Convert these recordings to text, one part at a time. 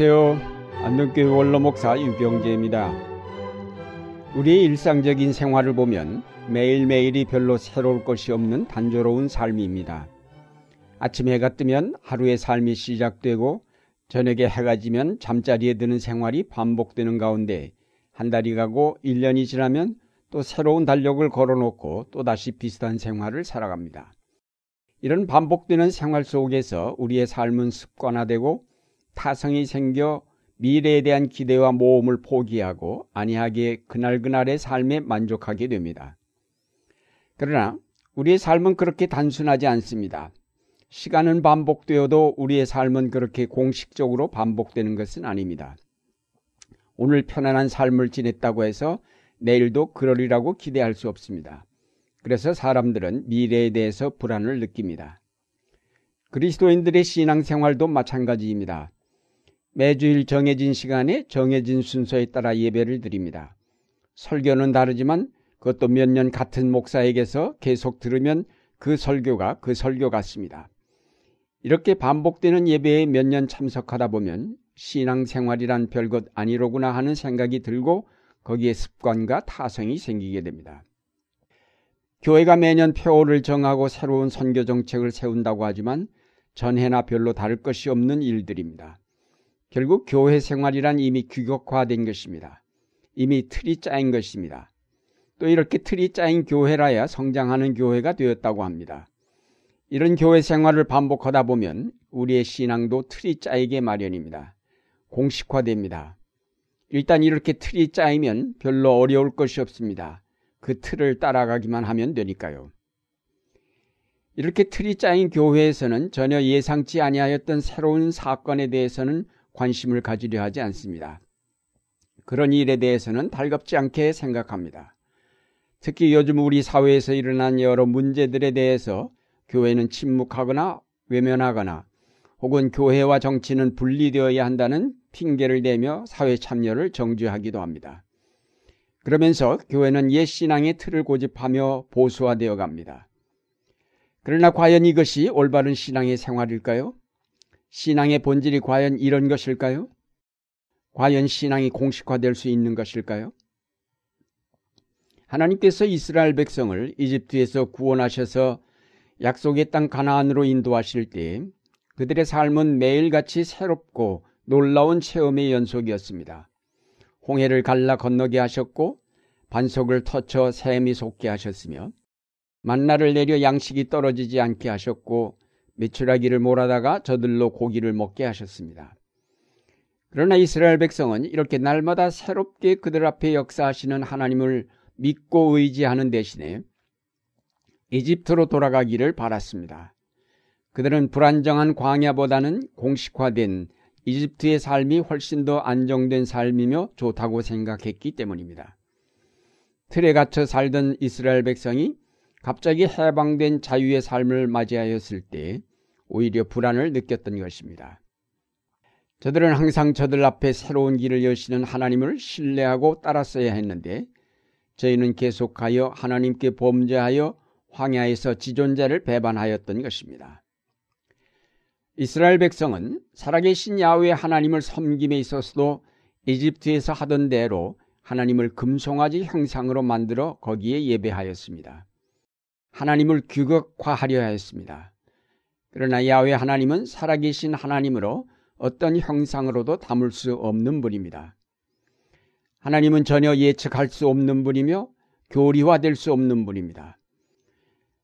안녕하세요. 안동교회 원로목사 유병재입니다. 우리의 일상적인 생활을 보면 매일매일이 별로 새로울 것이 없는 단조로운 삶입니다. 아침 해가 뜨면 하루의 삶이 시작되고 저녁에 해가 지면 잠자리에 드는 생활이 반복되는 가운데 한 달이 가고 1년이 지나면 또 새로운 달력을 걸어놓고 또다시 비슷한 생활을 살아갑니다. 이런 반복되는 생활 속에서 우리의 삶은 습관화되고 타성이 생겨 미래에 대한 기대와 모험을 포기하고 아니하게 그날그날의 삶에 만족하게 됩니다. 그러나 우리의 삶은 그렇게 단순하지 않습니다. 시간은 반복되어도 우리의 삶은 그렇게 공식적으로 반복되는 것은 아닙니다. 오늘 편안한 삶을 지냈다고 해서 내일도 그러리라고 기대할 수 없습니다. 그래서 사람들은 미래에 대해서 불안을 느낍니다. 그리스도인들의 신앙생활도 마찬가지입니다. 매주일 정해진 시간에 정해진 순서에 따라 예배를 드립니다. 설교는 다르지만 그것도 몇 년 같은 목사에게서 계속 들으면 그 설교가 그 설교 같습니다. 이렇게 반복되는 예배에 몇 년 참석하다 보면 신앙생활이란 별것 아니로구나 하는 생각이 들고 거기에 습관과 타성이 생기게 됩니다. 교회가 매년 표를 정하고 새로운 선교 정책을 세운다고 하지만 전해나 별로 다를 것이 없는 일들입니다. 결국 교회 생활이란 이미 규격화된 것입니다. 이미 틀이 짜인 것입니다. 또 이렇게 틀이 짜인 교회라야 성장하는 교회가 되었다고 합니다. 이런 교회 생활을 반복하다 보면 우리의 신앙도 틀이 짜이게 마련입니다. 공식화됩니다. 일단 이렇게 틀이 짜이면 별로 어려울 것이 없습니다. 그 틀을 따라가기만 하면 되니까요. 이렇게 틀이 짜인 교회에서는 전혀 예상치 아니하였던 새로운 사건에 대해서는 관심을 가지려 하지 않습니다. 그런 일에 대해서는 달갑지 않게 생각합니다. 특히 요즘 우리 사회에서 일어난 여러 문제들에 대해서 교회는 침묵하거나 외면하거나 혹은 교회와 정치는 분리되어야 한다는 핑계를 대며 사회 참여를 정죄하기도 합니다. 그러면서 교회는 옛 신앙의 틀을 고집하며 보수화되어 갑니다. 그러나 과연 이것이 올바른 신앙의 생활일까요? 신앙의 본질이 과연 이런 것일까요? 과연 신앙이 공식화될 수 있는 것일까요? 하나님께서 이스라엘 백성을 이집트에서 구원하셔서 약속의 땅 가나안으로 인도하실 때 그들의 삶은 매일같이 새롭고 놀라운 체험의 연속이었습니다. 홍해를 갈라 건너게 하셨고 반석을 터쳐 샘이 솟게 하셨으며 만나를 내려 양식이 떨어지지 않게 하셨고 메추라기를 몰아다가 저들로 고기를 먹게 하셨습니다. 그러나 이스라엘 백성은 이렇게 날마다 새롭게 그들 앞에 역사하시는 하나님을 믿고 의지하는 대신에 이집트로 돌아가기를 바랐습니다. 그들은 불안정한 광야보다는 공식화된 이집트의 삶이 훨씬 더 안정된 삶이며 좋다고 생각했기 때문입니다. 틀에 갇혀 살던 이스라엘 백성이 갑자기 해방된 자유의 삶을 맞이하였을 때 오히려 불안을 느꼈던 것입니다. 저들은 항상 저들 앞에 새로운 길을 여시는 하나님을 신뢰하고 따랐어야 했는데 저희는 계속하여 하나님께 범죄하여 황야에서 지존자를 배반하였던 것입니다. 이스라엘 백성은 살아계신 야훼 하나님을 섬김에 있어서도 이집트에서 하던 대로 하나님을 금송아지 형상으로 만들어 거기에 예배하였습니다. 하나님을 규격화하려 하였습니다. 그러나 야훼 하나님은 살아계신 하나님으로 어떤 형상으로도 담을 수 없는 분입니다. 하나님은 전혀 예측할 수 없는 분이며 교리화될 수 없는 분입니다.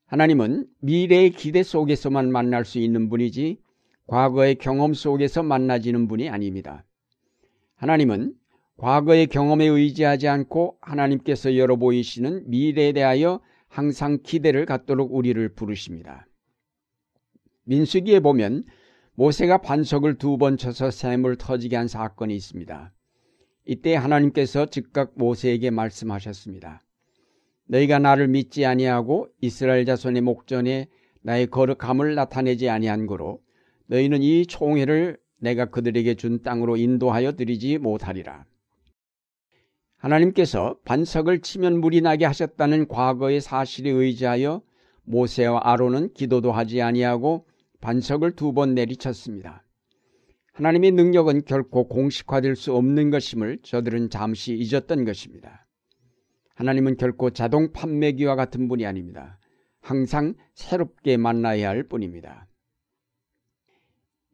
하나님은 미래의 기대 속에서만 만날 수 있는 분이지 과거의 경험 속에서 만나지는 분이 아닙니다. 하나님은 과거의 경험에 의지하지 않고 하나님께서 열어 보이시는 미래에 대하여 항상 기대를 갖도록 우리를 부르십니다. 민수기에 보면 모세가 반석을 두 번 쳐서 샘을 터지게 한 사건이 있습니다. 이때 하나님께서 즉각 모세에게 말씀하셨습니다. 너희가 나를 믿지 아니하고 이스라엘 자손의 목전에 나의 거룩함을 나타내지 아니한 거로 너희는 이 총회를 내가 그들에게 준 땅으로 인도하여 드리지 못하리라. 하나님께서 반석을 치면 물이 나게 하셨다는 과거의 사실에 의지하여 모세와 아론은 기도도 하지 아니하고 반석을 두 번 내리쳤습니다. 하나님의 능력은 결코 공식화될 수 없는 것임을 저들은 잠시 잊었던 것입니다. 하나님은 결코 자동 판매기와 같은 분이 아닙니다. 항상 새롭게 만나야 할 뿐입니다.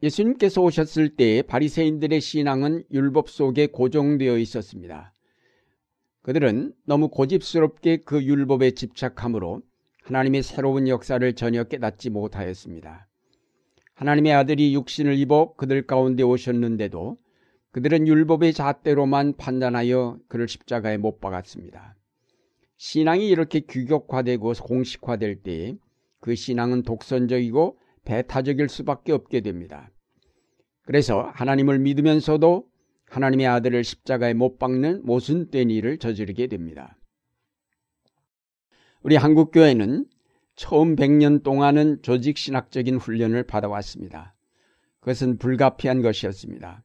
예수님께서 오셨을 때 바리새인들의 신앙은 율법 속에 고정되어 있었습니다. 그들은 너무 고집스럽게 그 율법에 집착함으로 하나님의 새로운 역사를 전혀 깨닫지 못하였습니다. 하나님의 아들이 육신을 입어 그들 가운데 오셨는데도 그들은 율법의 잣대로만 판단하여 그를 십자가에 못 박았습니다. 신앙이 이렇게 규격화되고 공식화될 때그 신앙은 독선적이고 배타적일 수밖에 없게 됩니다. 그래서 하나님을 믿으면서도 하나님의 아들을 십자가에 못 박는 모순된 일을 저지르게 됩니다. 우리 한국교회는 처음 100년 동안은 조직 신학적인 훈련을 받아왔습니다. 그것은 불가피한 것이었습니다.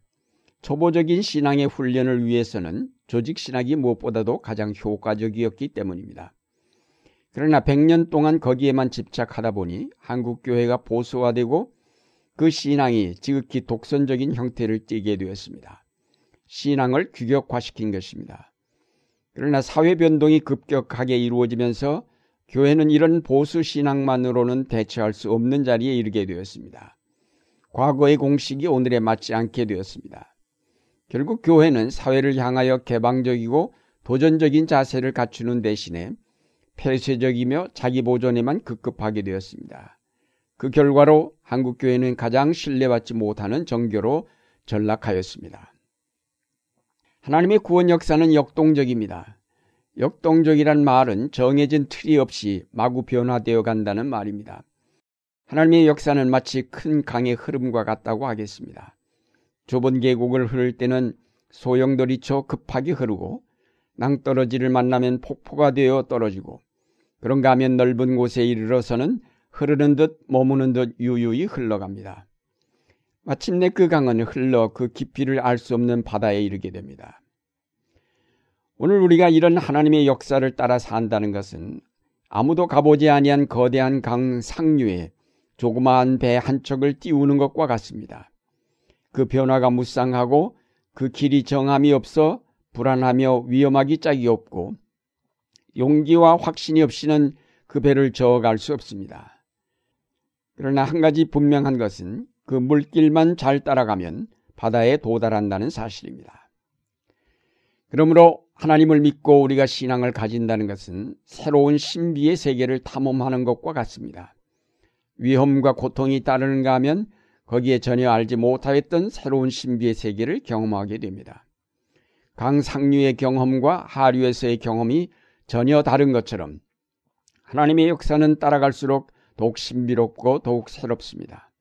초보적인 신앙의 훈련을 위해서는 조직 신학이 무엇보다도 가장 효과적이었기 때문입니다. 그러나 100년 동안 거기에만 집착하다 보니 한국 교회가 보수화되고 그 신앙이 지극히 독선적인 형태를 띠게 되었습니다. 신앙을 규격화시킨 것입니다. 그러나 사회 변동이 급격하게 이루어지면서 교회는 이런 보수 신앙만으로는 대처할 수 없는 자리에 이르게 되었습니다. 과거의 공식이 오늘에 맞지 않게 되었습니다. 결국 교회는 사회를 향하여 개방적이고 도전적인 자세를 갖추는 대신에 폐쇄적이며 자기 보존에만 급급하게 되었습니다. 그 결과로 한국 교회는 가장 신뢰받지 못하는 정교로 전락하였습니다. 하나님의 구원 역사는 역동적입니다. 역동적이란 말은 정해진 틀이 없이 마구 변화되어 간다는 말입니다. 하나님의 역사는 마치 큰 강의 흐름과 같다고 하겠습니다. 좁은 계곡을 흐를 때는 소용돌이쳐 급하게 흐르고 낭떠러지를 만나면 폭포가 되어 떨어지고 그런가 하면 넓은 곳에 이르러서는 흐르는 듯 머무는 듯 유유히 흘러갑니다. 마침내 그 강은 흘러 그 깊이를 알 수 없는 바다에 이르게 됩니다. 오늘 우리가 이런 하나님의 역사를 따라 산다는 것은 아무도 가보지 아니한 거대한 강 상류에 조그마한 배 한 척을 띄우는 것과 같습니다. 그 변화가 무쌍하고 그 길이 정함이 없어 불안하며 위험하기 짝이 없고 용기와 확신이 없이는 그 배를 저어갈 수 없습니다. 그러나 한 가지 분명한 것은 그 물길만 잘 따라가면 바다에 도달한다는 사실입니다. 그러므로 하나님을 믿고 우리가 신앙을 가진다는 것은 새로운 신비의 세계를 탐험하는 것과 같습니다. 위험과 고통이 따르는가 하면 거기에 전혀 알지 못하였던 새로운 신비의 세계를 경험하게 됩니다. 강상류의 경험과 하류에서의 경험이 전혀 다른 것처럼 하나님의 역사는 따라갈수록 더욱 신비롭고 더욱 새롭습니다.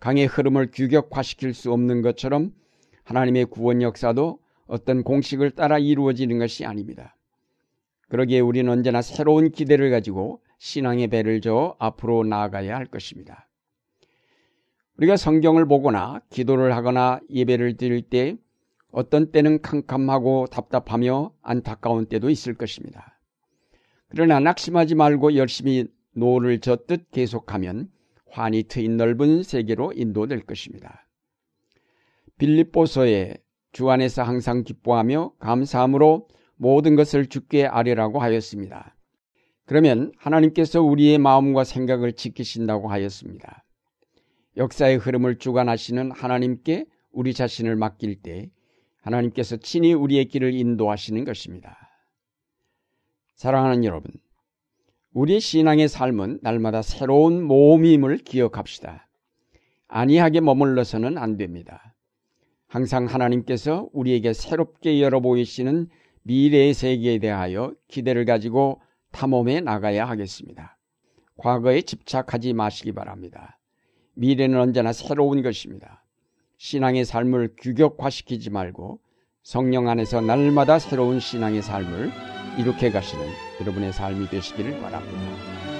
강의 흐름을 규격화시킬 수 없는 것처럼 하나님의 구원 역사도 어떤 공식을 따라 이루어지는 것이 아닙니다. 그러기에 우리는 언제나 새로운 기대를 가지고 신앙의 배를 저어 앞으로 나아가야 할 것입니다. 우리가 성경을 보거나 기도를 하거나 예배를 드릴 때 어떤 때는 캄캄하고 답답하며 안타까운 때도 있을 것입니다. 그러나 낙심하지 말고 열심히 노를 젓듯 계속하면 환히 트인 넓은 세계로 인도될 것입니다. 빌립보서에 주 안에서 항상 기뻐하며 감사함으로 모든 것을 주께 아뢰라고 하였습니다. 그러면 하나님께서 우리의 마음과 생각을 지키신다고 하였습니다. 역사의 흐름을 주관하시는 하나님께 우리 자신을 맡길 때 하나님께서 친히 우리의 길을 인도하시는 것입니다. 사랑하는 여러분, 우리 신앙의 삶은 날마다 새로운 모험임을 기억합시다. 안이하게 머물러서는 안 됩니다. 항상 하나님께서 우리에게 새롭게 열어 보이시는 미래의 세계에 대하여 기대를 가지고 탐험해 나가야 하겠습니다. 과거에 집착하지 마시기 바랍니다. 미래는 언제나 새로운 것입니다. 신앙의 삶을 규격화시키지 말고 성령 안에서 날마다 새로운 신앙의 삶을 이룩해 가시는 여러분의 삶이 되시기를 바랍니다.